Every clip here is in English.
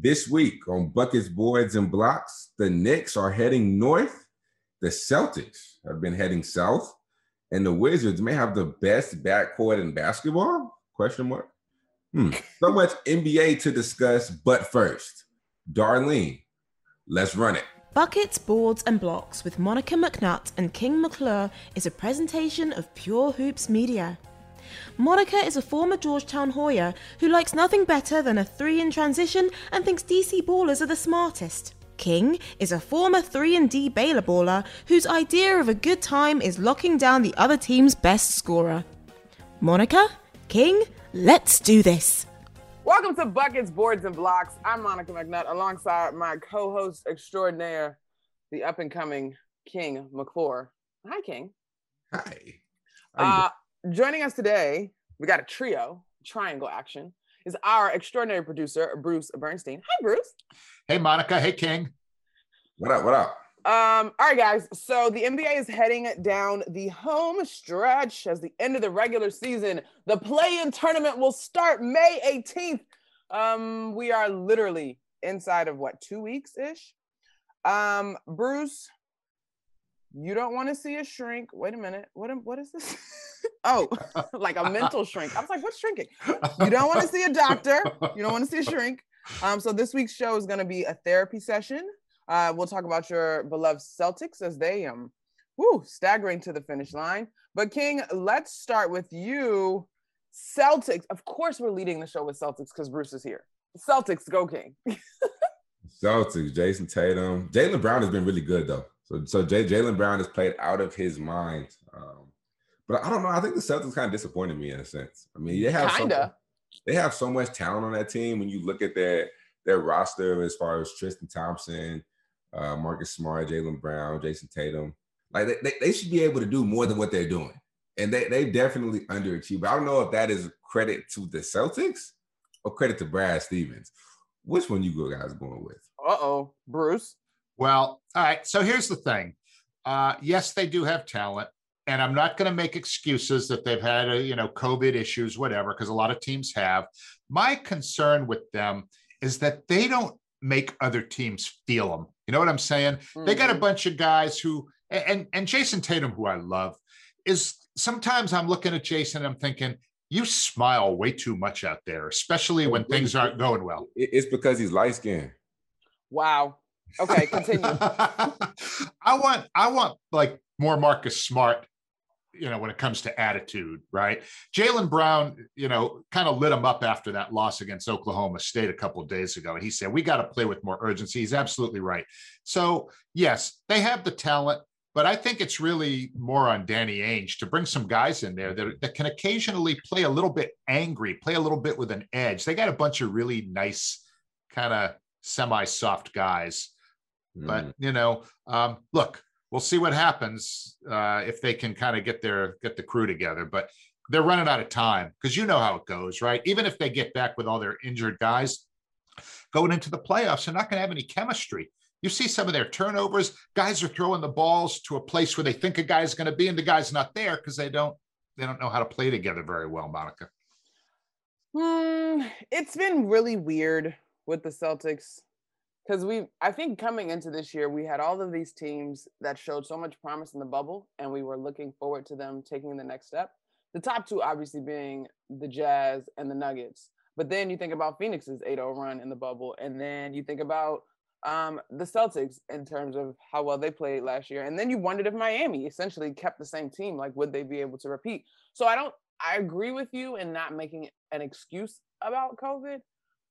This week on Buckets, Boards, and Blocks, the Knicks are heading north. The Celtics have been heading south. And the Wizards may have the best backcourt in basketball? Question mark. Hmm. So much NBA to discuss, but first, Darlene, let's run it. Buckets, Boards, and Blocks with Monica McNutt and King McClure is a presentation of Pure Hoops Media. Monica is a former Georgetown Hoya who likes nothing better than a three in transition and thinks DC ballers are the smartest. King is a former 3 and D Baylor baller whose idea of a good time is locking down the other team's best scorer. Monica, King, let's do this. Welcome to Buckets, Boards, and Blocks. I'm Monica McNutt alongside my co-host extraordinaire, the up-and-coming King McClure. Hi, King. Hi. Uh, joining us today, we got a trio, triangle action, is our extraordinary producer, Bruce Bernstein. Hi, Bruce. Hey, Monica. Hey, King. What up? What up? Um, all right, guys. So the NBA is heading down the home stretch as the end of the regular season. The play-in tournament will start May 18th. Um, we are literally inside of what two weeks ish. Um, Bruce, you don't want to see a shrink. Wait a minute. What what is this? oh, like a mental shrink. I was like, what's shrinking? You don't want to see a doctor. You don't want to see a shrink. Um, so this week's show is going to be a therapy session. Uh, we'll talk about your beloved Celtics as they um, woo, staggering to the finish line. But King, let's start with you. Celtics. Of course, we're leading the show with Celtics because Bruce is here. Celtics, go King. Celtics, Jayson Tatum. Jaylen Brown has been really good though. So, so Jay, Jaylen Brown has played out of his mind. Um, but I don't know. I think the Celtics kind of disappointed me in a sense. I mean, they have. So, they have so much talent on that team. When you look at their their roster as far as Tristan Thompson, uh, Marcus Smart, Jaylen Brown, Jayson Tatum, like they, they, they, should be able to do more than what they're doing. And they they definitely underachieved. I don't know if that is credit to the Celtics or credit to Brad Stevens. Which one you guys going with? Uh oh, Bruce. Well, all right. So here's the thing. Uh, yes, they do have talent, and I'm not going to make excuses that they've had, a, uh, you know, COVID issues, whatever, because a lot of teams have. My concern with them is that they don't make other teams feel them. You know what I'm saying? Mm-hmm. They got a mm-hmm. bunch of guys who, and and Jayson Tatum, who I love, is sometimes I'm looking at Jayson, I'm thinking, you smile way too much out there, especially when things aren't going well. It's because he's light skinned. Wow. Okay, continue. I want I want like more Marcus Smart, you know, when it comes to attitude, right? Jaylen Brown, you know, kind of lit him up after that loss against Oklahoma State a couple days ago. And He said, We got to play with more urgency. He's absolutely right. So, yes, they have the talent, but I think it's really more on Danny Ainge to bring some guys in there that, that can occasionally play a little bit angry, play a little bit with an edge. They got a bunch of really nice, kind of semi soft guys but mm. you know, um, look, we'll see what happens uh, if they can kind of get their get the crew together. But they're running out of time because you know how it goes, right? Even if they get back with all their injured guys going into the playoffs, they're not going to have any chemistry. You see some of their turnovers. Guys are throwing the balls to a place where they think a guy's going to be, and the guy's not there because they don't they don't know how to play together very well. Monica. Hmm, it's been really weird with the Celtics because we i think coming into this year we had all of these teams that showed so much promise in the bubble and we were looking forward to them taking the next step. The top two obviously being the jazz and the nuggets. But then you think about phoenix's 8-0 run in the bubble and then you think about um, the celtics in terms of how well they played last year. And then you wondered if miami essentially kept the same team like would they be able to repeat? So i don't i agree with you in not making an excuse about covid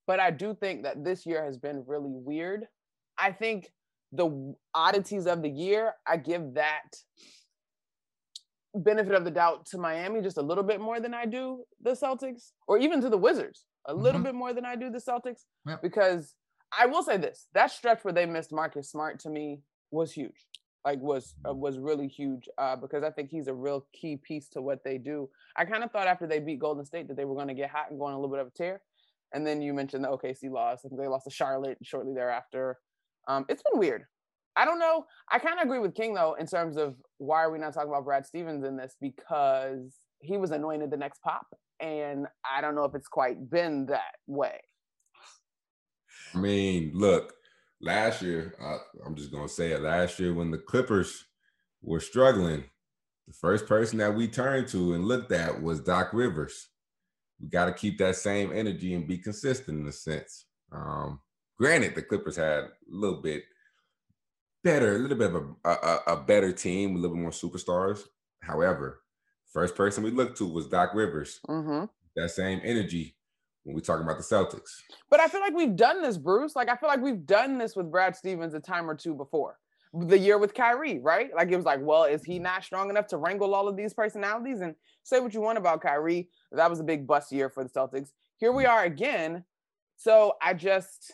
but I do think that this year has been really weird. I think the oddities of the year, I give that benefit of the doubt to Miami just a little bit more than I do the Celtics, or even to the Wizards, a little mm-hmm. bit more than I do the Celtics, yep. because I will say this: that stretch where they missed Marcus Smart to me was huge. Like was uh, was really huge uh, because I think he's a real key piece to what they do. I kind of thought after they beat Golden State that they were going to get hot and go on a little bit of a tear, and then you mentioned the OKC loss. I think they lost to Charlotte shortly thereafter. Um, it's been weird. I don't know. I kind of agree with King though in terms of why are we not talking about Brad Stevens in this because he was anointed the next pop, and I don't know if it's quite been that way. I mean, look, last year, I'm just gonna say it. Last year, when the Clippers were struggling, the first person that we turned to and looked at was Doc Rivers. We got to keep that same energy and be consistent in a sense. Um, granted, the Clippers had a little bit better, a little bit of a, a, a better team, a little bit more superstars. However, first person we looked to was Doc Rivers. Mm-hmm. That same energy when we talking about the Celtics. But I feel like we've done this, Bruce. Like I feel like we've done this with Brad Stevens a time or two before. The year with Kyrie, right? Like it was like, well, is he mm-hmm. not strong enough to wrangle all of these personalities? And say what you want about Kyrie, that was a big bust year for the Celtics. Here we mm-hmm. are again. So I just,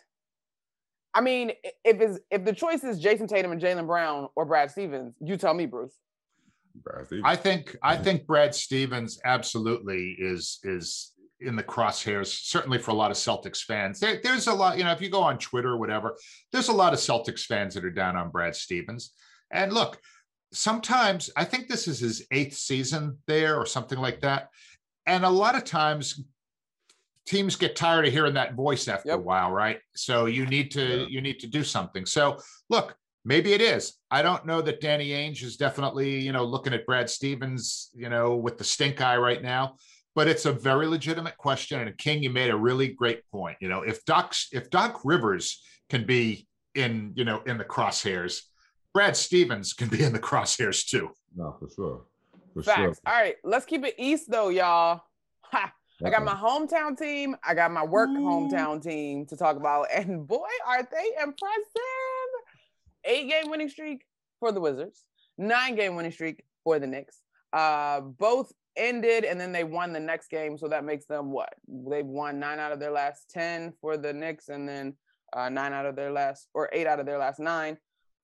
I mean, if is if the choice is Jayson Tatum and Jaylen Brown or Brad Stevens, you tell me, Bruce. Brad I think I think Brad Stevens absolutely is is in the crosshairs, certainly for a lot of Celtics fans. There, there's a lot, you know, if you go on Twitter or whatever, there's a lot of Celtics fans that are down on Brad Stevens. And look, sometimes I think this is his eighth season there or something like that. And a lot of times teams get tired of hearing that voice after Yep. a while, right? So you need to Yeah. you need to do something. So look, maybe it is. I don't know that Danny Ainge is definitely, you know, looking at Brad Stevens, you know, with the stink eye right now. But it's a very legitimate question. And King, you made a really great point. You know, if Doc if Doc Rivers can be in, you know, in the crosshairs, Brad Stevens can be in the crosshairs too. no, for sure. For Facts. sure. All right, let's keep it east though, y'all. Ha. I got my hometown team. I got my work hometown team to talk about, and boy, are they impressive! Eight game winning streak for the Wizards, nine game winning streak for the Knicks. Uh, both ended, and then they won the next game, so that makes them what? They've won nine out of their last ten for the Knicks, and then uh, nine out of their last, or eight out of their last nine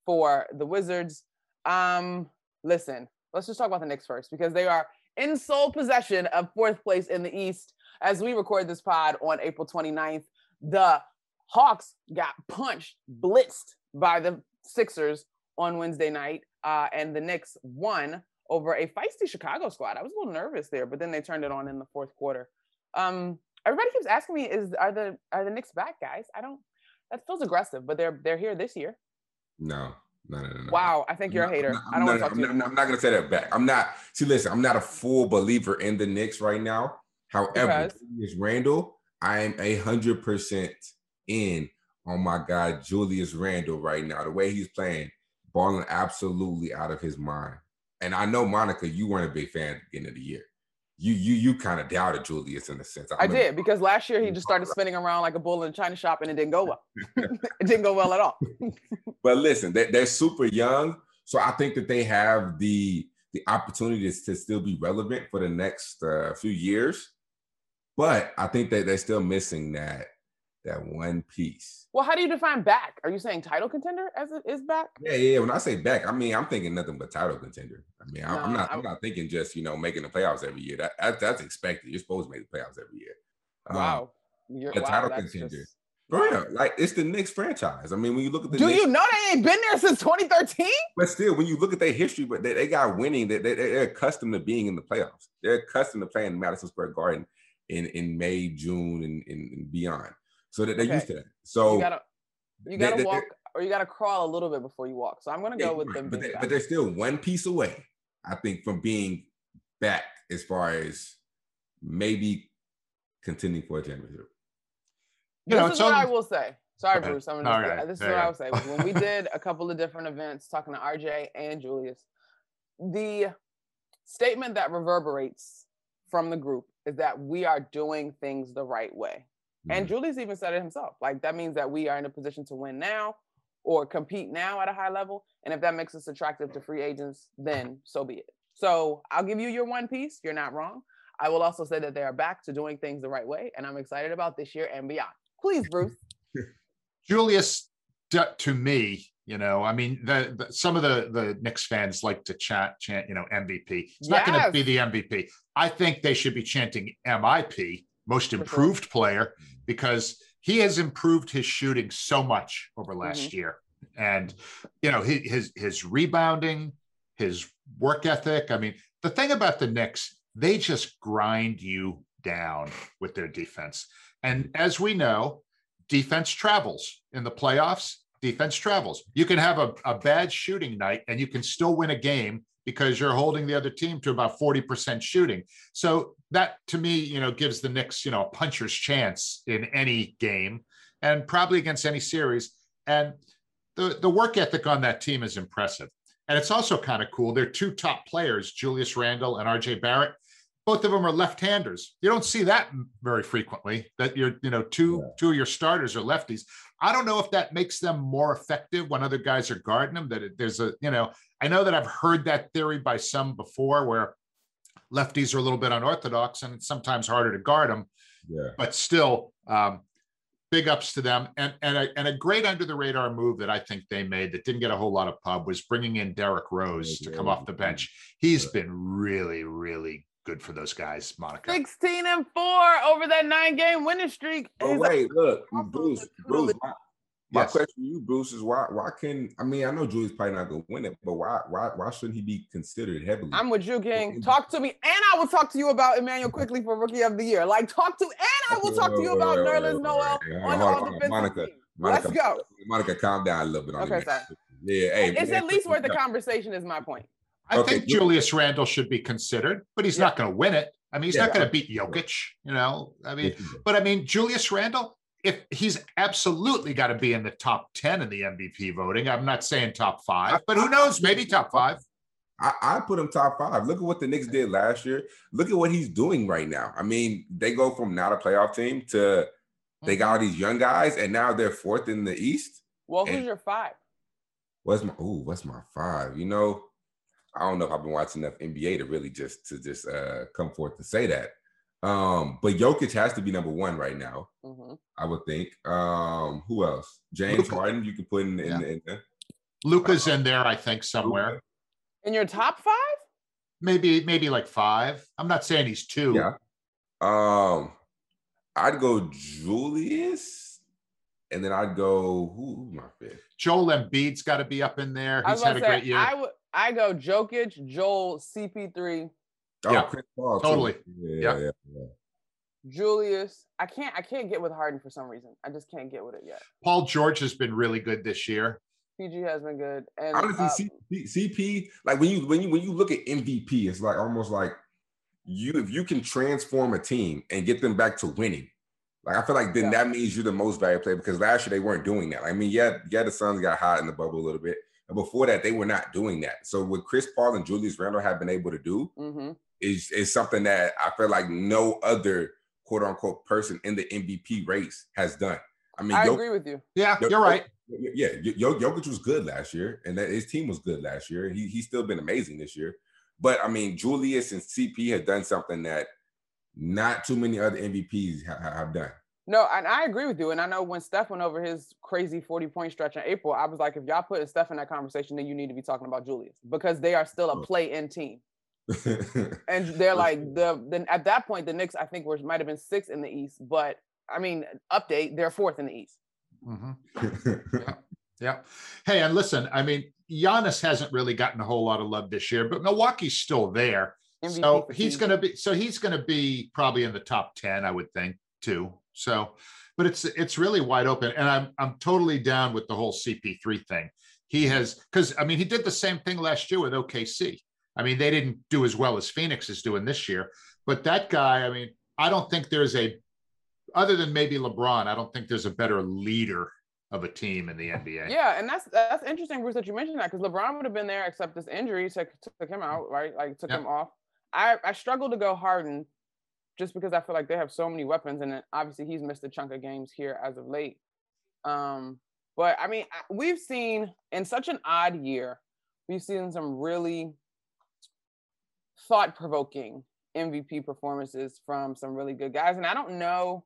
for the Wizards. Um, listen, let's just talk about the Knicks first because they are in sole possession of fourth place in the East as we record this pod on April 29th. The Hawks got punched, blitzed by the Sixers on Wednesday night, uh, and the Knicks won over a feisty Chicago squad. I was a little nervous there, but then they turned it on in the fourth quarter. Um, everybody keeps asking me, "Is are the are the Knicks back, guys?" I don't. That feels aggressive, but they're they're here this year. No, no, no, no. Wow, I think you're a I'm hater. not- I don't want to I'm talk to not, you. I'm not, I'm not gonna say that back. I'm not. See, listen, I'm not a full believer in the Knicks right now. However? Julius Randle, I am a hundred percent in on my guy Julius Randle right now. The way he's playing, balling absolutely out of his mind. And I know Monica, you weren't a big fan at the beginning of the year. You you you kind of doubted Julius in a sense. I remember- did because last year he just started spinning around like a bull in a china shop and it didn't go well. it didn't go well at all. But listen, they, they're super young, so I think that they have the the opportunity to, to still be relevant for the next uh, few years. But I think that they're still missing that that one piece. Well, how do you define back? Are you saying title contender as it is back? Yeah, yeah. When I say back, I mean I'm thinking nothing but title contender. I mean I, am not. I- I'm not thinking just you know making the playoffs every year. That, that that's expected. You're supposed to make the playoffs every year. Um, Wow. You're, a wow, title contender. just- for real, like it's the Knicks franchise. I mean, when you look at the Do Knicks, you know they ain't been there since 2013? But still, when you look at their history, but they, they got winning, they, they, they're accustomed to being in the playoffs. They're accustomed to playing in Madison Square Garden in, in May, June, and, and beyond. So that they're Okay. used to that. So You gotta you gotta they- walk or you gotta crawl a little bit before you walk. So I'm gonna go with right, them. but, they, but they're still one piece away, I think, from being back as far as maybe contending for a championship. You this it's is what I will say. Sorry, Bruce. I'm gonna All right. this is what you I go. will say. When we did a couple of different events talking to RJ and Julius, the statement that reverberates from the group is that we are doing things the right way. And Mhm. Julius even said it himself. Like that means that we are in a position to win now or compete now at a high level. And if that makes us attractive to free agents, then so be it. So I'll give you your one piece. You're not wrong. I will also say that they are back to doing things the right way. And I'm excited about this year and beyond. Please, Bruce. Julius, to me, you know, I mean, the, the, some of the the Knicks fans like to chant, chant, you know, MVP. It's not going to be the MVP. I think they should be chanting MIP, Most Improved Player, because he has improved his shooting so much over last mm-hmm. year, and you know, his, his rebounding, his work ethic. I mean, the thing about the Knicks, they just grind you down with their defense, and as we know, defense travels in the playoffs defense travels. You can have a, a bad shooting night and you can still win a game because you're holding the other team to about 40% shooting. So that to me, you know, gives the Knicks, you know, a puncher's chance in any game and probably against any series. And the, the work ethic on that team is impressive. And it's also kind of cool. They're two top players, Julius Randle and RJ Barrett. Both of them are left-handers. You don't see that very frequently. That you're, you know, two yeah. two of your starters are lefties. I don't know if that makes them more effective when other guys are guarding them. That there's a, you know, I know that I've heard that theory by some before where lefties are a little bit unorthodox and it's sometimes harder to guard them. Yeah. But still, um, big ups to them. And and a, and a great under the radar move that I think they made that didn't get a whole lot of pub was bringing in Derrick Rose to come off the bench. He's been really, really good for those guys, Monica. 16 and four over that nine game winning streak. But wait, look, Bruce, Bruce, my, my yes. question to you, Bruce, is why why can I mean I know Julius probably not gonna win it, but why why why shouldn't he be considered heavily? I'm with you, King. Talk to me, and I will talk to you about Immanuel Quickley for Rookie of the Year. Like talk to, and I will talk to you about Nerlens Noel on the defensive Monica, team. Monica, Let's go. Monica, calm down a little bit. On okay, sorry. Yeah, hey, it's at least worth the conversation. Is my point. I okay. think Julius Randle should be considered, but he's yeah. not going to win it. I mean, he's yeah, not going to beat Jokic, you know. I mean, but I mean, Julius Randle, if he's absolutely got to be in the top 10 in the MVP voting. I'm not saying top five, but who knows? Maybe top five. I, I, put him top five. Look at what the Knicks did last year. Look at what he's doing right now. I mean, they go from not a playoff team to they got all these young guys, and now they're fourth in the East. Well, who's and your five? What's my oh, what's my five? You know, I don't know if I've been watching enough NBA to really just to just uh, come forth to say that. Um, but Jokic has to be number one right now. Mm-hmm. I would think. Um, who else? James Luka. Harden, you can put in, in, yeah. in there. Luka's uh, in there, I think, somewhere. Luka. In your top five? Maybe, maybe like five. I'm not saying he's two. Yeah. Um, I'd go Julius, and then I'd go who, my fifth? Joel Embiid's got to be up in there. He's had a say, great year. I would I go Jokic, Joel, CP3. Oh, yeah, Chris Paul, totally. Yeah, yeah. yeah, Julius. I can't I can't get with Harden for some reason. I just can't get with it yet. Paul George has been really good this year. PG has been good. And honestly, uh, CP, CP, like when you when you when you look at MVP, it's like almost like you if you can transform a team and get them back to winning. Like I feel like then yeah. that means you're the most valuable player because last year they weren't doing that. I mean, yeah, yeah, the Suns got hot in the bubble a little bit, and before that, they were not doing that. So what Chris Paul and Julius Randle have been able to do mm-hmm. Is is something that I feel like no other quote unquote person in the MVP race has done. I mean, I agree with you. Yeah, you're right. Yeah, Jokic was good last year, and that his team was good last year. He he's still been amazing this year. But I mean, Julius and CP have done something that not too many other MVPs have done. No, and I agree with you. And I know when Steph went over his crazy 40 point stretch in April, I was like, if y'all put Steph in that conversation, then you need to be talking about Julius because they are still a play in team. and they're like the then at that point the Knicks I think were might have been six in the East, but I mean update they're fourth in the East. Mm-hmm. yeah. yeah. Hey, and listen, I mean Giannis hasn't really gotten a whole lot of love this year, but Milwaukee's still there. MVP so he's going to be so he's going to be probably in the top 10 I would think too. So, but it's it's really wide open, and I'm I'm totally down with the whole CP3 thing. He has because I mean he did the same thing last year with OKC. I mean they didn't do as well as Phoenix is doing this year, but that guy, I mean, I don't think there's a other than maybe LeBron, I don't think there's a better leader of a team in the NBA. Yeah, and that's that's interesting, Bruce, that you mentioned that because LeBron would have been there, except this injury took took him out, right? Like took yep. him off. I I struggle to go Harden just because I feel like they have so many weapons, and obviously he's missed a chunk of games here as of late. Um, but I mean, we've seen in such an odd year, we've seen some really thought-provoking MVP performances from some really good guys, and I don't know.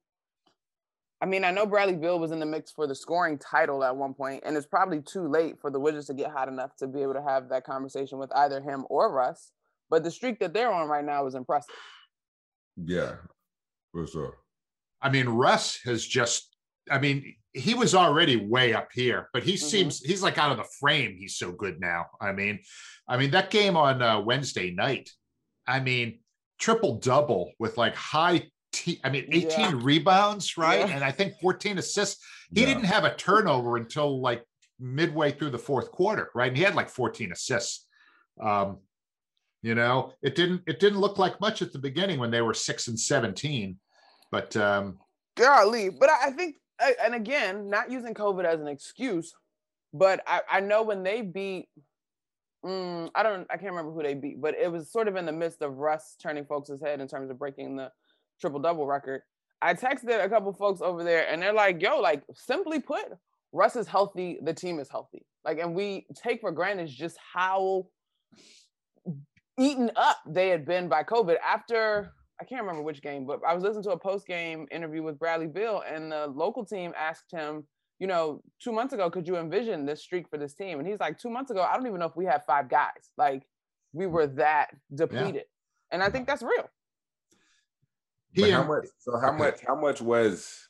I mean, I know Bradley Beal was in the mix for the scoring title at one point, and it's probably too late for the Wizards to get hot enough to be able to have that conversation with either him or Russ. But the streak that they're on right now is impressive. Yeah, for sure. I mean, Russ has just, I mean, he was already way up here, but he mm-hmm. seems he's like out of the frame. He's so good now. I mean, I mean that game on uh, Wednesday night. I mean, triple double with like high. T- I mean, 18 yeah. rebounds, right? Yeah. And I think 14 assists. He yeah. didn't have a turnover until like midway through the fourth quarter, right? And he had like 14 assists. Um, you know, it didn't it didn't look like much at the beginning when they were six and 17, but um, golly, but I think and again, not using COVID as an excuse, but I, I know when they beat, mm, I don't, I can't remember who they beat, but it was sort of in the midst of Russ turning folks' head in terms of breaking the triple double record. I texted a couple folks over there, and they're like, "Yo, like simply put, Russ is healthy, the team is healthy. Like, and we take for granted just how eaten up they had been by COVID after I can't remember which game, but I was listening to a post game interview with Bradley Beal, and the local team asked him, you know, two months ago, could you envision this streak for this team? And he's like, two months ago, I don't even know if we had five guys. Like, we were that depleted, yeah. and I think that's real. But how much? So how much? How much was?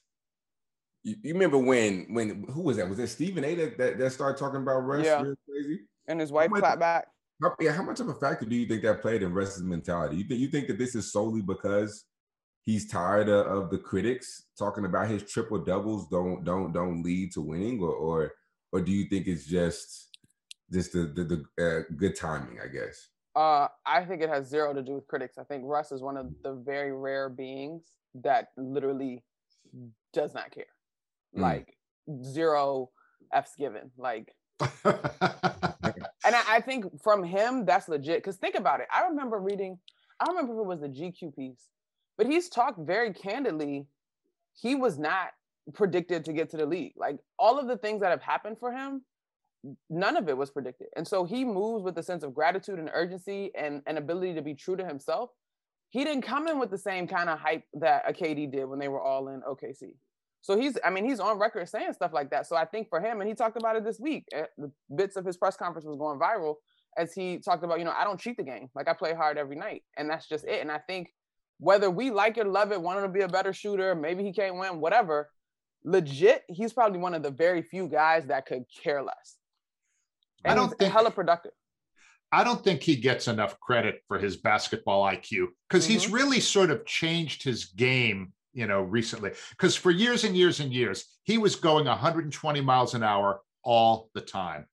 You, you, remember when? When who was that? Was it Stephen A. that that, that started talking about Russ? Yeah. Crazy. And his wife clapped back. How, yeah, how much of a factor do you think that played in Russ's mentality? You think you think that this is solely because he's tired of, of the critics talking about his triple doubles don't don't don't lead to winning, or or or do you think it's just just the the, the uh, good timing? I guess. Uh, I think it has zero to do with critics. I think Russ is one of the very rare beings that literally does not care. Mm. Like zero F's given. Like and I, I, think from him, that's legit. Because think about it. I remember reading, I remember if it was the GQ piece, but he's talked very candidly. He was not predicted to get to the league. Like all of the things that have happened for him, none of it was predicted. And so he moves with a sense of gratitude and urgency and an ability to be true to himself. He didn't come in with the same kind of hype that a KD did when they were all in OKC. So he's, I mean, he's on record saying stuff like that. So I think for him, and he talked about it this week, eh, the bits of his press conference was going viral as he talked about, you know, I don't cheat the game. Like I play hard every night. And that's just it. And I think whether we like it, love it, want him to be a better shooter, maybe he can't win, whatever, legit, he's probably one of the very few guys that could care less. And I don't think hella productive. I don't think he gets enough credit for his basketball IQ because mm-hmm. he's really sort of changed his game you know, recently. Because for years and years and years, he was going 120 miles an hour all the time.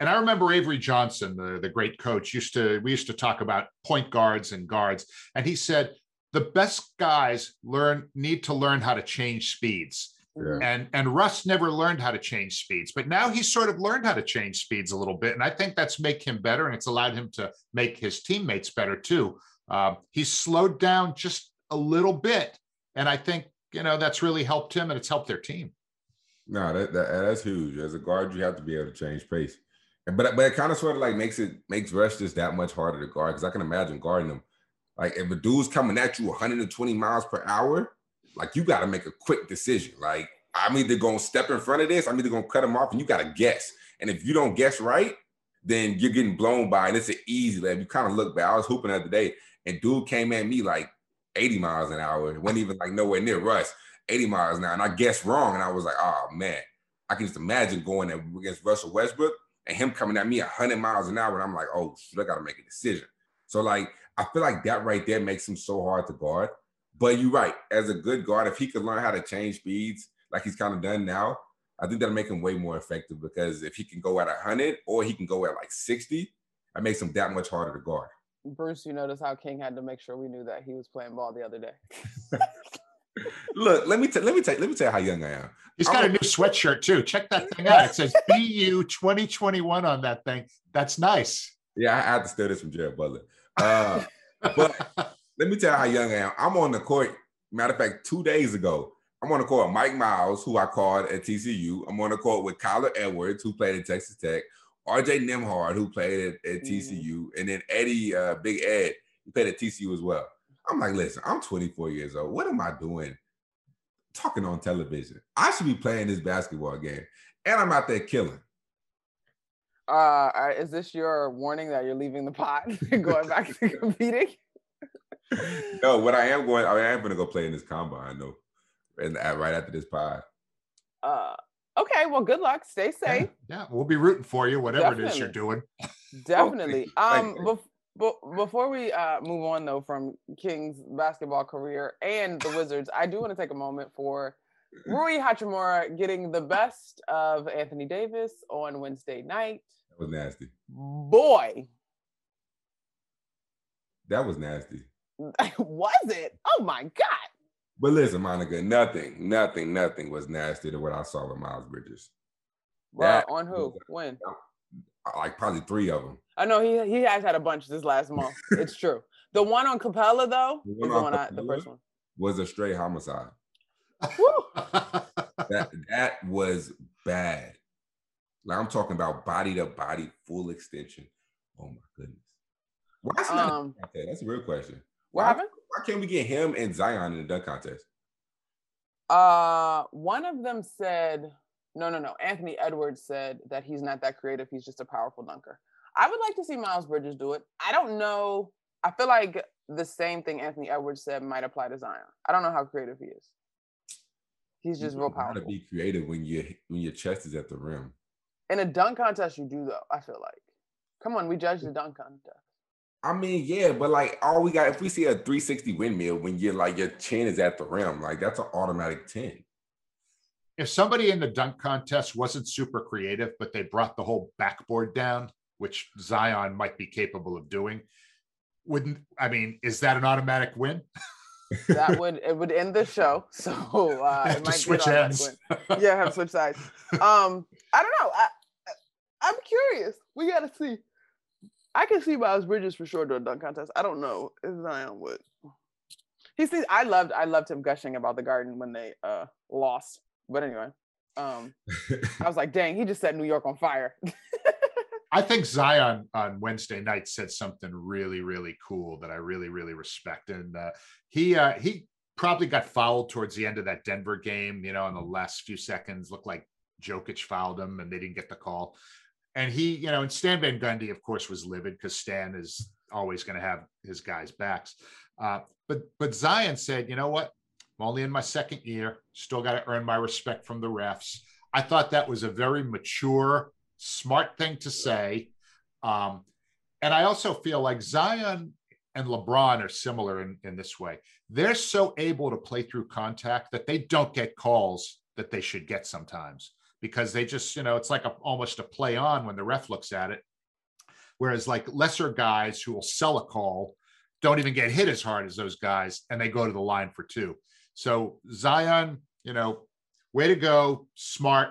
And I remember Avery Johnson, the, the great coach, used to, we used to talk about point guards and guards. And he said, the best guys learn need to learn how to change speeds. Yeah. And and Russ never learned how to change speeds, but now he's sort of learned how to change speeds a little bit, and I think that's make him better, and it's allowed him to make his teammates better too. Uh, he's slowed down just a little bit, and I think, you know, that's really helped him and it's helped their team. No, that, that that's huge. As a guard, you have to be able to change pace. And but but it kind of sort of like makes it makes Russ just that much harder to guard because I can imagine guarding him. Like if a dude's coming at you 120 miles per hour, like you got to make a quick decision. Like I'm either gonna step in front of this, I'm either gonna cut him off, and you got to guess. And if you don't guess right, then you're getting blown by, and it's an easy lab. You kind of look back. I was hooping the other day, and dude came at me like 80 miles an hour. It wasn't even like nowhere near Russ, 80 miles an hour. And I guessed wrong. And I was like, oh man, I can just imagine going against Russell Westbrook and him coming at me 100 miles an hour. And I'm like, oh, shit, I got to make a decision. So, like, I feel like that right there makes him so hard to guard. But you're right. As a good guard, if he could learn how to change speeds like he's kind of done now, I think that'll make him way more effective because if he can go at 100 or he can go at like 60, that makes him that much harder to guard. Bruce, you notice how King had to make sure we knew that he was playing ball the other day. Look, let me t- let me tell let me tell you how young I am. He's got I'm a new sweatshirt too. Check that thing out. It says BU 2021 on that thing. That's nice. Yeah, I had to steal this from Jared Butler. Uh, but let me tell you how young I am. I'm on the court. Matter of fact, two days ago, I'm on the court with Mike Miles, who I called at TCU. I'm on the court with Kyler Edwards, who played at Texas Tech. RJ Nembhard, who played at, at mm-hmm. TCU, and then Eddie uh, Big Ed, who played at TCU as well. I'm like, listen, I'm 24 years old. What am I doing talking on television. I should be playing this basketball game, and I'm out there killing. Uh, is this your warning that you're leaving the pot and going back to competing? no, what I am going, I, am going to go play in this combine though, and right after this pod. Uh, okay. Well, good luck. Stay safe. Yeah, yeah. we'll be rooting for you, whatever Definitely. it is you're doing. Definitely. um, bef- before we uh move on though from King's basketball career and the Wizards, I do want to take a moment for Rui Hachimura getting the best of Anthony Davis on Wednesday night. That was nasty. Boy. That was nasty. was it? Oh my God. But listen, Monica, nothing, nothing, nothing was nasty to what I saw with Miles Bridges. Well, on who? Was, when? Like probably three of them. I know he he has had a bunch this last month. it's true. The one on Capela though, the, one one I, the first one was a straight homicide. that that was bad. Like I'm talking about body to body, full extension. Oh my goodness. Why is um, That's a real question. Why. Why can't we get him and Zion in the dunk contest? Uh, one of them said, no, no, no. Anthony Edwards said that he's not that creative. He's just a powerful dunker. I would like to see Miles Bridges do it. I don't know. I feel like the same thing Anthony Edwards said might apply to Zion. I don't know how creative he is. He's just you real powerful. to be creative when you when your chest is at the rim. In a dunk contest, you do though. I feel like. Come on, we judge the dunk contest. I mean, yeah, but like all we got, if we see a 360 windmill when you're like your chin is at the rim, like that's an automatic 10. If somebody in the dunk contest wasn't super creative, but they brought the whole backboard down, which Zion might be capable of doing, wouldn't I mean, is that an automatic win? that would it would end the show. So uh it might switch ends. yeah, have switch sides. Um, I don't know. I, I'm curious. We gotta see. I can see Miles Bridges for sure doing dunk contest. I don't know if Zion would. He sees. I loved. I loved him gushing about the Garden when they uh lost. But anyway, um, I was like, dang, he just set New York on fire. I think Zion on Wednesday night said something really, really cool that I really, really respect. And uh, he uh, he probably got fouled towards the end of that Denver game. You know, in the last few seconds, looked like Jokic fouled him, and they didn't get the call. And he, you know, and Stan Van Gundy, of course, was livid because Stan is always going to have his guys' backs. Uh, but but Zion said, you know what? I'm only in my second year. Still got to earn my respect from the refs. I thought that was a very mature smart thing to say. Um, and I also feel like Zion and LeBron are similar in, in this way. They're so able to play through contact that they don't get calls that they should get sometimes because they just, you know, it's like a, almost a play on when the ref looks at it. Whereas like lesser guys who will sell a call don't even get hit as hard as those guys and they go to the line for two. So Zion, you know, way to go, smart,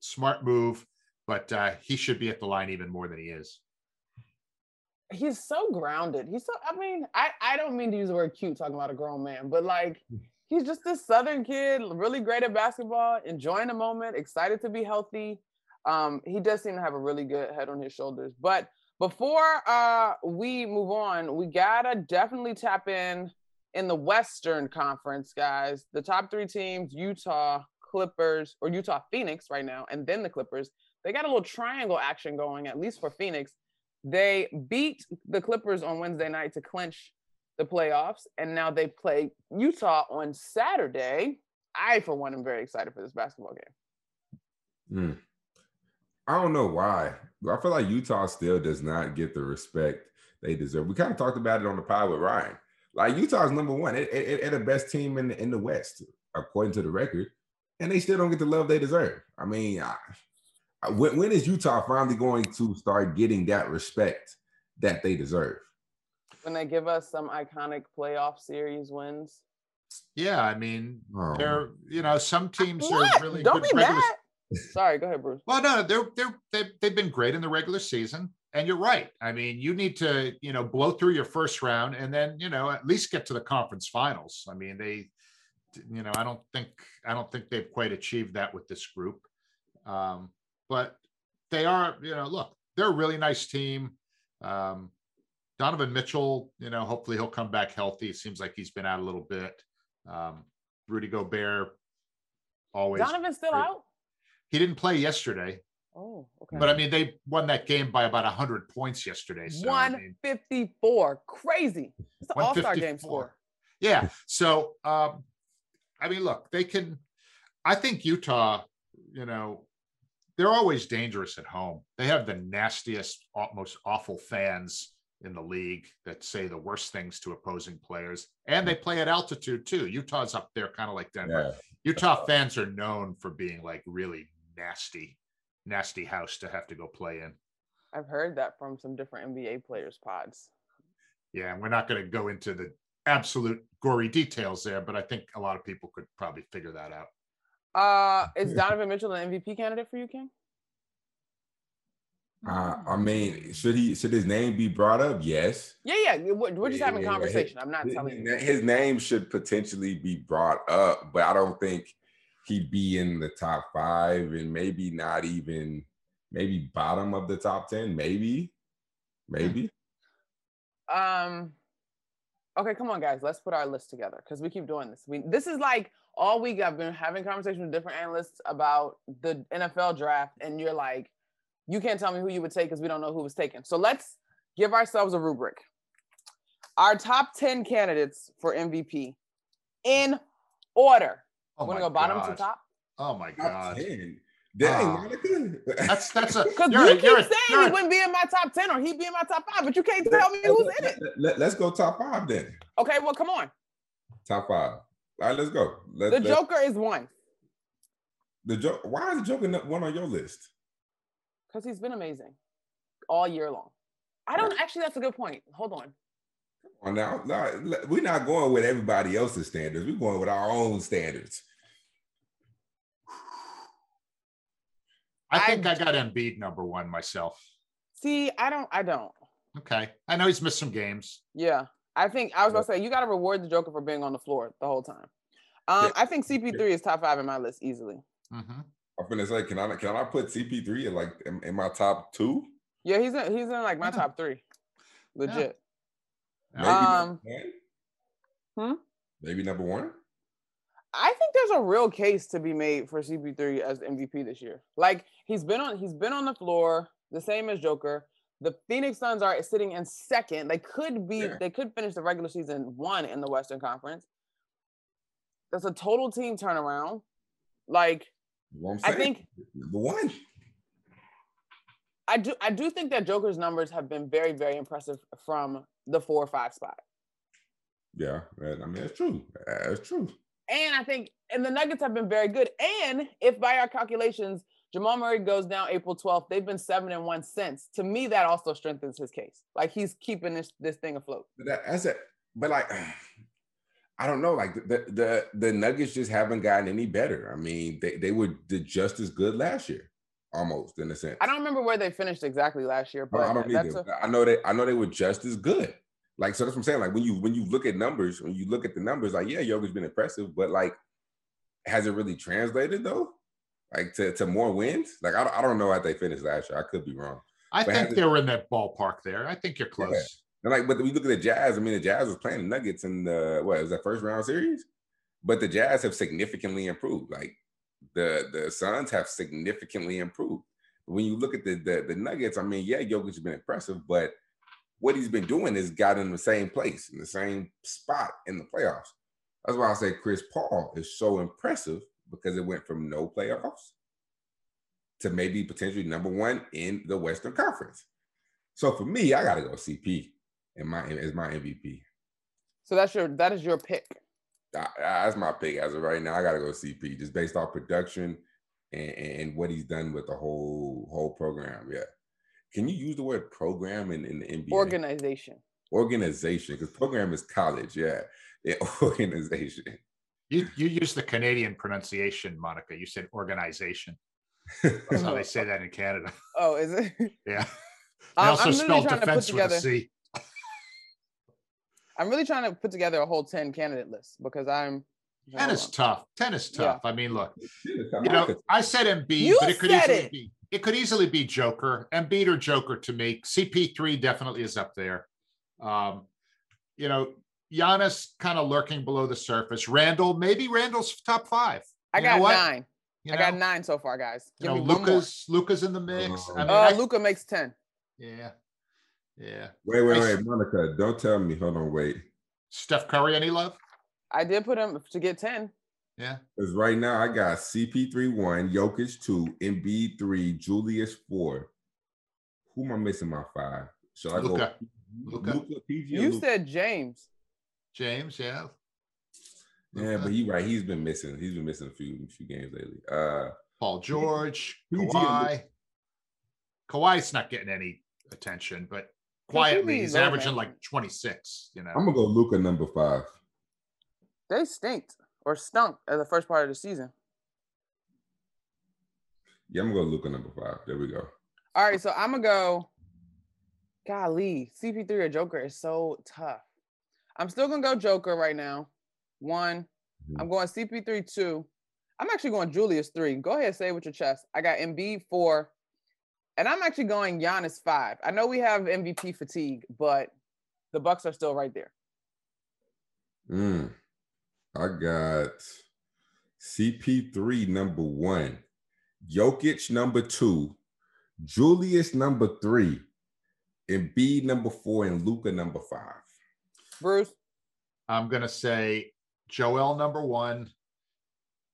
smart move but uh, he should be at the line even more than he is. He's so grounded. He's so, I mean, I, I don't mean to use the word cute talking about a grown man, but like, he's just this Southern kid, really great at basketball, enjoying the moment, excited to be healthy. Um, he does seem to have a really good head on his shoulders. But before uh, we move on, we gotta definitely tap in in the Western Conference, guys. The top three teams: Utah, Clippers, or Utah Phoenix right now, and then the Clippers they got a little triangle action going, at least for Phoenix. They beat the Clippers on Wednesday night to clinch the playoffs, and now they play Utah on Saturday. I, for one, am very excited for this basketball game. Mm. I don't know why. I feel like Utah still does not get the respect they deserve. We kind of talked about it on the pod with Ryan. Like Utah's number one, it, it, it, the best team in the, in the West, according to the record, and they still don't get the love they deserve. I mean, I, when, when is Utah finally going to start getting that respect that they deserve? When they give us some iconic playoff series wins. Yeah, I mean, oh. they're you know some teams what? are really don't good be regular... mad. Sorry, go ahead, Bruce. Well, no, they're they're they've, they've been great in the regular season, and you're right. I mean, you need to you know blow through your first round, and then you know at least get to the conference finals. I mean, they, you know, I don't think I don't think they've quite achieved that with this group. Um, but they are, you know, look, they're a really nice team. Um, Donovan Mitchell, you know, hopefully he'll come back healthy. It seems like he's been out a little bit. Um, Rudy Gobert always. Donovan's still great. out. He didn't play yesterday, Oh, okay. but I mean they won that game by about hundred points yesterday. So I mean, 154. Crazy. It's an all star game 154. score. yeah. So um, I mean, look, they can. I think Utah, you know, they're always dangerous at home. They have the nastiest, most awful fans in the league that say the worst things to opposing players, and they play at altitude too. Utah's up there, kind of like Denver. Yeah. Utah fans are known for being like really nasty, nasty house to have to go play in. I've heard that from some different NBA players' pods. Yeah, and we're not going to go into the absolute gory details there, but I think a lot of people could probably figure that out. Uh, is Donovan Mitchell an MVP candidate for you, King? Uh, I mean, should he should his name be brought up? Yes. Yeah, yeah. We're, just having yeah, conversation. I'm not His, telling you. his name should potentially be brought up, but I don't think he'd be in the top five and maybe not even maybe bottom of the top 10. Maybe. Maybe. Um, okay, come on, guys. Let's put our list together because we keep doing this. We this is like all week. I've been having conversations with different analysts about the NFL draft, and you're like, you can't tell me who you would take because we don't know who was taken. So let's give ourselves a rubric. Our top ten candidates for MVP in order. Oh Want to my go bottom to top? Oh my god. 10. Dang. Um, Monica. That's that's a Because you're a- keep you're a- saying you're he wouldn't be in my top ten or he'd be in my top five, but you can't tell me who's in it. Let, us go top five then. Okay, well, come on. Top five. All right, let's go. Let, The let- Joker is one The joke. Why is the Joker not one on your list? because he's been amazing all year long. I don't actually. That's a good point. Hold on. Well, now, now, we're not going with everybody else's standards. We're going with our own standards. I think I- I got Embiid number one myself. See, I don't. I don't. Okay, I know he's missed some games. Yeah, I think I was going to say you got to reward the Joker for being on the floor the whole time. Um, Yeah. I think CP3 is top five in my list easily. Mhm. I'm gonna say, can I can I put CP3 in like in, in my top two? Yeah, he's in. He's in like my Yeah. top three. Legit. Maybe Um, hmm? Maybe number one. I think there's a real case to be made for CP3 as MVP this year. Like he's been on he's been on the floor the same as Joker. The Phoenix Suns are sitting in second. They could be Yeah. they could finish the regular season one in the Western Conference. That's a total team turnaround. Like I think number one. I do I do think that Joker's numbers have been very very impressive from the 4 or 5 spot. Yeah, I mean that's true. That's true. And I think, and the Nuggets have been very good. And if by our calculations, Jamal Murray goes down April 12th, they've been seven and one since. To me, that also strengthens his case. Like he's keeping this this thing afloat. But that, that's it. But like, I don't know. Like the the the Nuggets just haven't gotten any better. I mean, they they were just as good last year, almost in a sense. I don't remember where they finished exactly last year, but I don't either. a, I know they I know they were just as good. Like so that's what I'm saying. Like when you when you look at numbers, when you look at the numbers, like yeah, Yoga's been impressive, but like has it really translated though? Like to, to more wins? Like I, don't- I don't know how they finished last year. I could be wrong. I But think has it- they were in that ballpark there. I think you're close. And like, but we look at the Jazz. I mean, the Jazz was playing the Nuggets in the what was that first round series? But the Jazz have significantly improved. Like the the Suns have significantly improved. When you look at the the, the Nuggets, I mean, yeah, Jokic has been impressive, but what he's been doing is got in the same place, in the same spot in the playoffs. That's why I say Chris Paul is so impressive because it went from no playoffs to maybe potentially number one in the Western Conference. So for me, I gotta go CP in my as my MVP. so that's your that is your pick. I- That's my pick as of right now. I gotta go CP just based off production and, and what he's done with the whole whole program. Yeah. Can you use the word program in, in the NBA? Organization. organization, because program is college. Yeah. Yeah, organization. You you use the Canadian pronunciation, Monica. You said organization. That's how they say that in Canada. Oh, is it? Yeah. They Um, also I'm literally spelled trying to put defense with a together. C. I'm really trying to put together a whole 10 candidate list because I'm Ten is tough. Tennis is Yeah. tough. I mean, look, you you know, I said Embiid, You but it could easily it. be it could easily be Joker. Embiid or Joker to me. CP3 definitely is up there. Um, you know, Giannis kind of lurking below the surface. Randle, maybe Randle's top five. I You got what? nine. You I got nine so far, guys. You know, me. Luka's Luka's in the mix. I mean, Uh, I- Luca makes ten. yeah, yeah. Wait, wait, Nice. wait, Monica. Don't tell me. Hold on, wait. Steph Curry, any love? I did put him to get ten. Yeah. Because right now I got CP3 one, Jokic two, Embiid three, Julius four. Who am I missing my five? Should I Luka. go Luka. Luka, PG? You Luka? said James. James, yeah. yeah, Luka. but he right. He's been missing. He's been missing a few few games lately. Uh, Paul George, PG and Kawhi. Kawhi's not getting any attention, but quietly he's averaging like 26, you know. I'm gonna go Luka number five. They stinked or stunk at the first part of the season. Yeah, I'm gonna go Luka number five. There we go. All right, so I'm gonna go. Golly, CP3 or Joker is so tough. I'm still gonna go Joker right now. One. Mhm. I'm going CP3 two. I'm actually going Julius three. Go ahead, say it with your chest. I got Embiid four, and I'm actually going Giannis five. I know we have MVP fatigue, but the Bucks are still right there. Mm. I got CP3 number one, Jokic number two, Julius number three, Embiid number four, and Luka number five. Bruce, I'm gonna say Joel number one,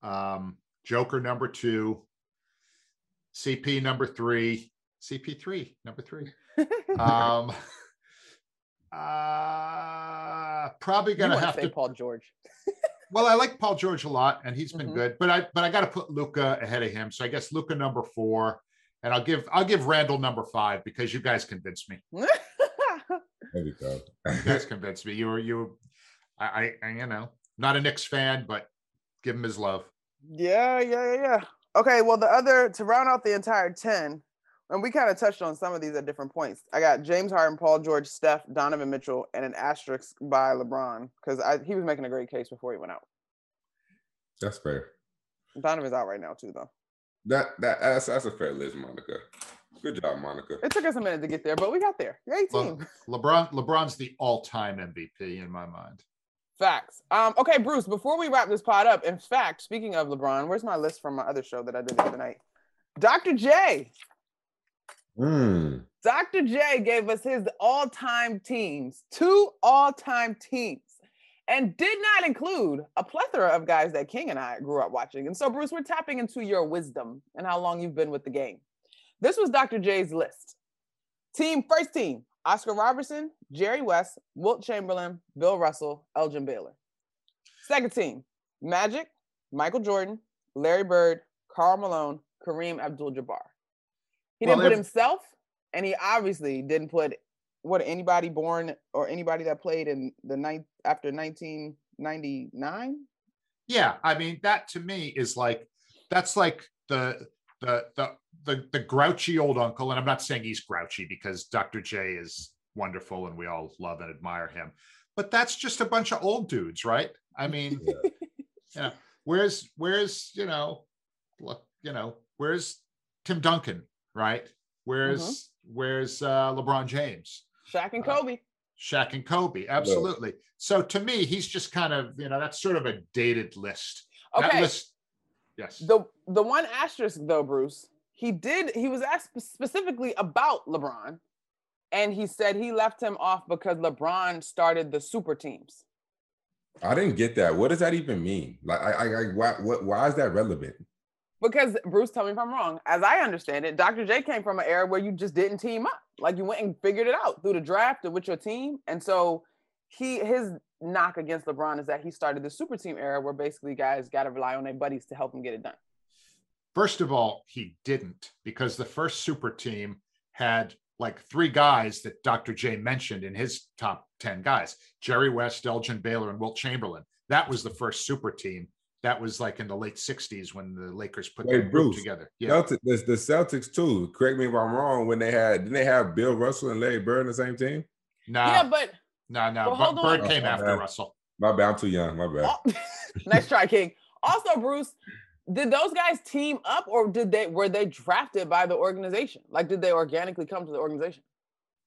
um, Joker number two, CP number three, CP3 number three. Um, uh, probably gonna want to have say to. Paul George? Well, I like Paul George a lot, and he's been Mhm. good. But I but I got to put Luka ahead of him. So I guess Luka number four, and I'll give I'll give Randle number five because you guys convinced me. There we go. You guys convinced me. You were you. were- I, I I you know not a Knicks fan, but give him his love. Yeah, yeah, yeah, yeah. Okay, well, the other to round out the entire 10, and we kind of touched on some of these at different points. I got James Harden, Paul George, Steph, Donovan Mitchell, and an asterisk by LeBron because he was making a great case before he went out. That's fair. Donovan's out right now, too, though. That that that's, that's a fair list, Monica. Good job, Monica. It took us a minute to get there, but we got there. You're 18. Le- LeBron LeBron's the all-time MVP in my mind. Facts. Um, okay, Bruce, before we wrap this pod up, in fact, speaking of LeBron, where's my list from my other show that I did the other night? Dr. J. Mm. Dr. J gave us his all time teams, two all time teams, and did not include a plethora of guys that King and I grew up watching. And so, Bruce, we're tapping into your wisdom and how long you've been with the game. This was Dr. J's list. Team, first team Oscar Robertson, Jerry West, Wilt Chamberlain, Bill Russell, Elgin Baylor. Second team Magic, Michael Jordan, Larry Bird, Karl Malone, Kareem Abdul Jabbar. He Well, didn't put if- himself, and he obviously didn't put what anybody born or anybody that played in the ninth after 1999. Yeah, I mean that to me is like that's like the the the the the grouchy old uncle, and I'm not saying he's grouchy because Dr. J is wonderful and we all love and admire him, but that's just a bunch of old dudes, right? I mean, Yeah. you know, where's where's you know, look, you know, where's Tim Duncan, right? Where's where's uh, LeBron James? Shaq and Uh, Kobe. Shaq and Kobe, absolutely. So to me, he's just kind of, you know, that's sort of a dated list. That Okay. list, yes. The the one asterisk though, Bruce, he did he was asked specifically about LeBron, and he said he left him off because LeBron started the super teams. I didn't get that. What does that even mean? Like, I, I, I why, what, why is that relevant? Because Bruce, tell me if I'm wrong. As I understand it, Dr. J came from an era where you just didn't team up. Like you went and figured it out through the draft and with your team. And so he his knock against LeBron is that he started the super team era where basically guys got to rely on their buddies to help them get it done. First of all, he didn't because the first super team had like three guys that Dr. J mentioned in his top 10 guys Jerry West, Elgin Baylor, and Wilt Chamberlain. That was the first super team. That was like in the late 60s when the Lakers put Wait, their group together. Yeah. Celtic, the, the Celtics too. Correct me if I'm wrong. When they had, didn't they have Bill Russell and Larry Bird in the same team? Nah, yeah, but no, no. but hold But Bird on. came Oh, after man. Russell. My bad. I'm too young. My bad. al- nice try, King. Also, Bruce, did those guys team up or did they were they drafted by the organization? Like did they organically come to the organization?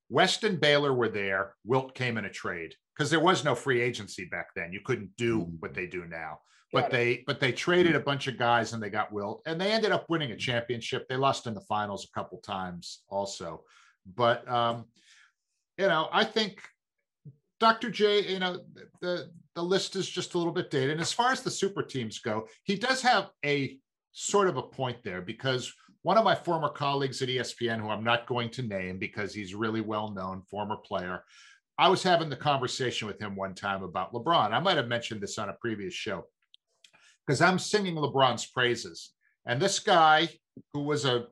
West and Baylor were there. Wilt came in a trade. because there was no free agency back then. You couldn't do Mm. what they do now. But they but they traded a bunch of guys and they got Wilt and they ended up winning a championship. They lost in the finals a couple times also. But um, you know, I think Dr. J, you know, the the list is just a little bit dated. And as far as the super teams go, he does have a sort of a point there because one of my former colleagues at ESPN, who I'm not going to name because he's really well known, former player, I was having the conversation with him one time about LeBron. I might have mentioned this on a previous show because I'm singing LeBron's praises. And this guy, who was a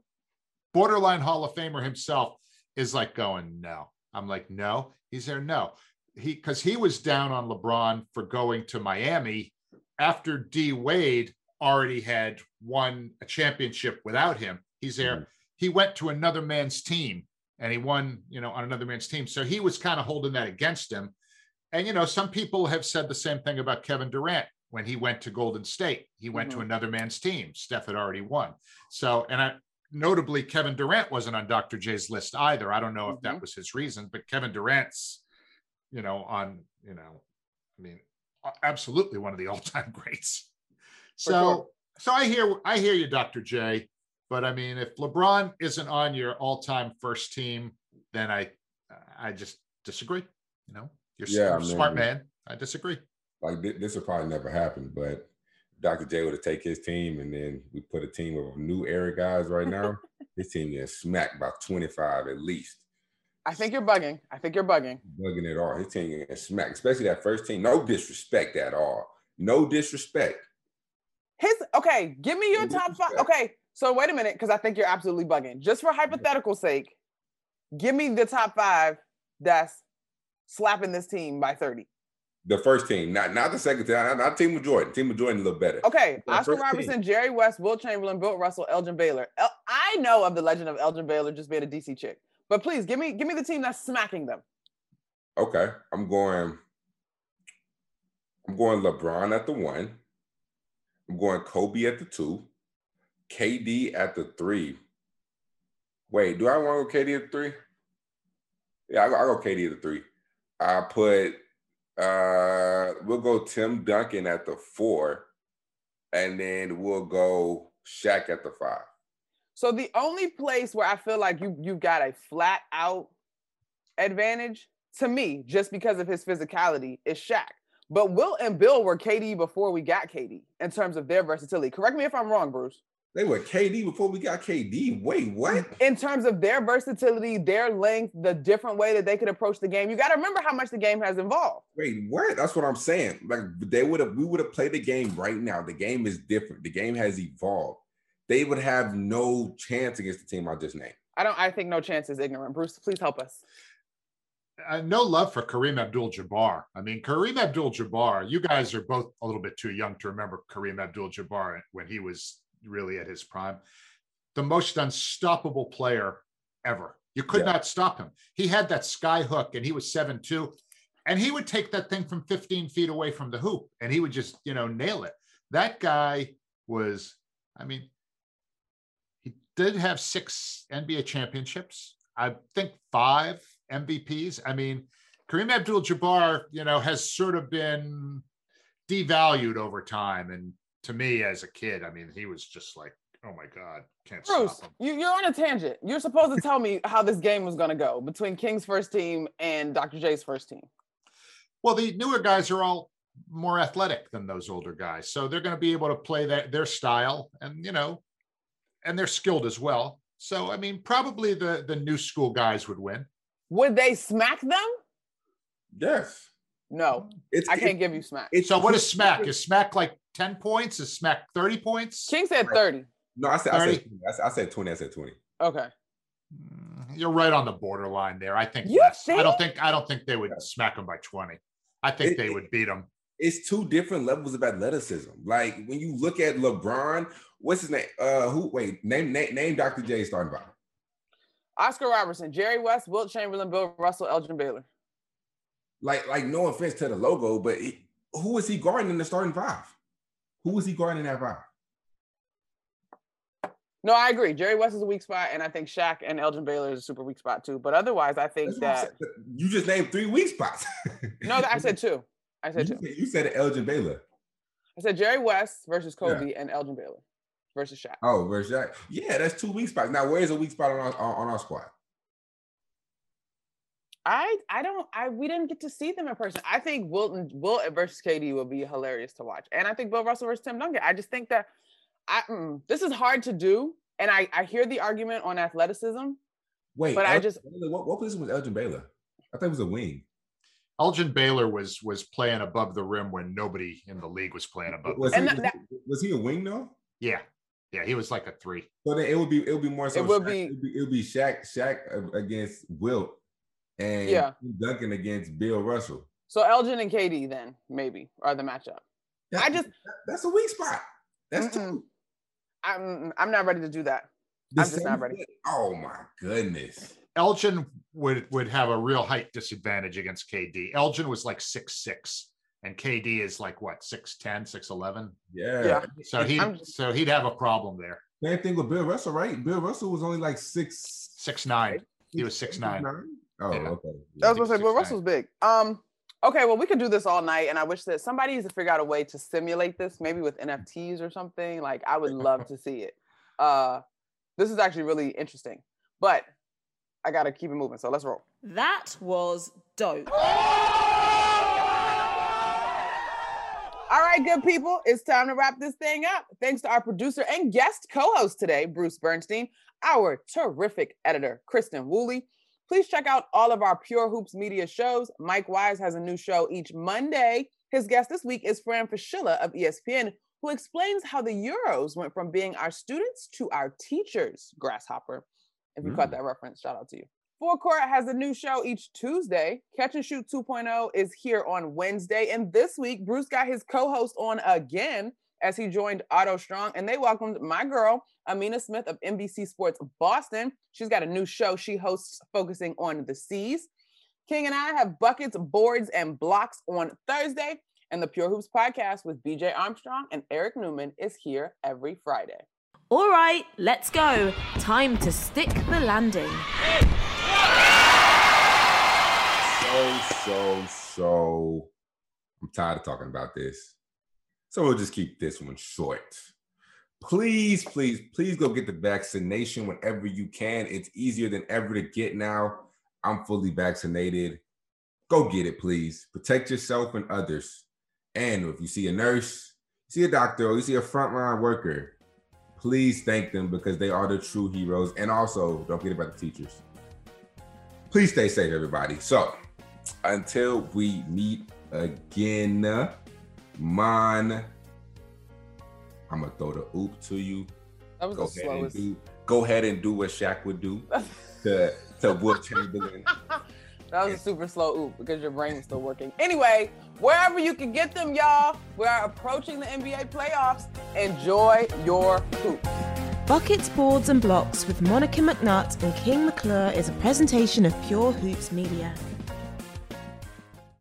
borderline Hall of Famer himself, is like going, no. I'm like, no. He's there, no. He because he was down on LeBron for going to Miami after D Wade already had won a championship without him. He's there. Mhm. He went to another man's team and he won, you know, on another man's team. So he was kind of holding that against him. And you know, some people have said the same thing about Kevin Durant when he went to Golden State. He went to Mhm. another man's team. Steph had already won. So, and I notably, Kevin Durant wasn't on Dr. J's list either. I don't know if that was his reason, but Kevin Durant's, you know, on, you know, I mean, absolutely one of the all-time greats. So, sure. so I hear, I hear you, Dr. J. But I mean, if LeBron isn't on your all-time first team, then I, I just disagree. You know, you're s- Yeah, you're a smart man. man. I disagree. Like thi- this will probably never happen, but Dr. J would have take his team and then we put a team of new era guys right now. his team is smacked by 25 at least. I think you're bugging. I think you're bugging. Bugging it all. His team is smacked, especially that first team. No disrespect at all. No disrespect. His okay, give me your No top five. Okay, so wait a minute, because I think you're absolutely bugging. Just for hypothetical sake, give me the top five that's slapping this team by 30. The first team, not not the second team, not, not team with Jordan. Team with Jordan a little better. Okay, Yeah, Oscar Robertson, team. Jerry West, Wilt Chamberlain, Bill Russell, Elgin Baylor. El- I know of the legend of Elgin Baylor just being a DC chick, but please give me give me the team that's smacking them. Okay, I'm going. I'm going LeBron at the one. I'm going Kobe at the two. KD at the three. Wait, do I want to go KD at the three? Yeah, I go, I go KD at the three. I put. Uh We'll go Tim Duncan at the four, and then we'll go Shaq at the five. So the only place where I feel like you you've got a flat out advantage to me, just because of his physicality, is Shaq. But Wilt and Bill were KD before we got KD in terms of their versatility. Correct me if I'm wrong, Bruce. They were KD before we got KD. Wait, what? In terms of their versatility, their length, the different way that they could approach the game, you got to remember how much the game has evolved. Wait, what? That's what I'm saying. Like they would have, we would have played the game right now. The game is different. The game has evolved. They would have no chance against the team I just named. I don't. I think no chance is ignorant. Bruce, please help us. uh, no love for Kareem Abdul-Jabbar. I mean, Kareem Abdul-Jabbar. You guys are both a little bit too young to remember Kareem Abdul-Jabbar when he was really at his prime. The most unstoppable player ever. You could Yeah. not stop him. He had that sky hook, and he was seven two, and he would take that thing from 15 feet away from the hoop, and he would just you know nail it. That guy was. I mean, he did have six NBA championships. I think five MVPs. I mean, Kareem Abdul-Jabbar, you know, has sort of been devalued over time. And to me, as a kid, I mean, he was just like, oh my god, can't Bruce, stop him. you, you're on a tangent. You're supposed to tell me how this game was going to go between King's first team and Dr. J's first team. Well, the newer guys are all more athletic than those older guys, so they're going to be able to play that their style, and you know, and they're skilled as well. So, I mean, probably the the new school guys would win. Would they smack them? Yes. No, It's I can't it- give you smack. it's So, what is smack? different- Is smack like ten points? Is smack thirty points? King said 30. No, I said, I said, I said, I said 20. I said 20. Okay. Mm, You're right on the borderline there. I think You less. I don't think? think I don't think they would smack them by 20. I think It- they it- would beat them. It's two different levels of athleticism. Like when you look at LeBron, what's his name? Uh, who? Wait, name name, name Dr. J starting five. Oscar Robertson, Jerry West, Wilt Chamberlain, Bill Russell, Elgin Baylor. Like, like no offense to the logo, but he, who is he guarding in the starting five? Who is he guarding in that five? No, I agree. Jerry West is a weak spot, and I think Shaq and Elgin Baylor is a super weak spot too. But otherwise, I think that you just named three weak spots. no, I said two. I said you two. Said, you said Elgin Baylor. I said Jerry West versus Kobe yeah. and Elgin Baylor versus Shaq. Oh, versus Shaq. Yeah, that's two weak spots. Now, where's a weak spot on our on our squad? I I don't I we didn't get to see them in person. I think Wilton Wilt versus KD will be hilarious to watch, and I think Bill Russell versus Tim Duncan. I just think that I mm, this is hard to do, and I I hear the argument on athleticism. Wait, but Elgin I just what, what position was Elgin Baylor? I thought it was a wing. Elgin Baylor was was playing above the rim when nobody in the league was playing above. Was, he, was, that, was he a wing though? Yeah, yeah, he was like a three. So then it would be it would be more so. It would Shaq, be it would be, it would be Shaq Shaq against Wilt and yeah. Duncan against Bill Russell. So Elgin and KD then maybe are the matchup. That, I just that's a weak spot. That's two. I'm I'm not ready to do that. The I'm just not ready. Oh my goodness. Elgin would would have a real height disadvantage against KD. Elgin was like six six, and KD is like what 6'10, 6'11? Yeah. Yeah. So he so he'd have a problem there. Same thing with Bill Russell, right? Bill Russell was only like six six nine. He was six nine. Oh, yeah. okay. I was gonna say Bill Russell's big. Um, okay, well, we could do this all night, and I wish that somebody needs to figure out a way to simulate this, maybe with NFTs or something. Like, I would love to see it. Uh, this is actually really interesting, but I gotta keep it moving. So let's roll. That was dope. All right, good people, it's time to wrap this thing up. Thanks to our producer and guest co-host today, Bruce Bernstein, our terrific editor, Kristen Woolley. Please check out all of our Pure Hoops media shows. Mike Wise has a new show each Monday. His guest this week is Fran Fraschilla of ESPN, who explains how the Euros went from being our students to our teachers. Grasshopper. If you mm. caught that reference, shout out to you. Four Court has a new show each Tuesday. Catch and Shoot 2.0 is here on Wednesday. And this week, Bruce got his co host on again as he joined Otto Strong. And they welcomed my girl, Amina Smith of NBC Sports Boston. She's got a new show she hosts focusing on the seas. King and I have buckets, boards, and blocks on Thursday. And the Pure Hoops podcast with BJ Armstrong and Eric Newman is here every Friday. All right, let's go. Time to stick the landing. So, so, so. I'm tired of talking about this. So we'll just keep this one short. Please, please, please go get the vaccination whenever you can. It's easier than ever to get now. I'm fully vaccinated. Go get it, please. Protect yourself and others. And if you see a nurse, see a doctor, or you see a frontline worker, please thank them because they are the true heroes. And also, don't forget about the teachers. Please stay safe, everybody. So, until we meet again, man, I'm gonna throw the oop to you. That was go the ahead slowest. and do. Go ahead and do what Shaq would do to to Wilt Chamberlain. That was a super slow oop because your brain was still working. Anyway, wherever you can get them, y'all, we are approaching the NBA playoffs. Enjoy your hoop. Buckets, Boards and Blocks with Monica McNutt and King McClure is a presentation of Pure Hoops Media.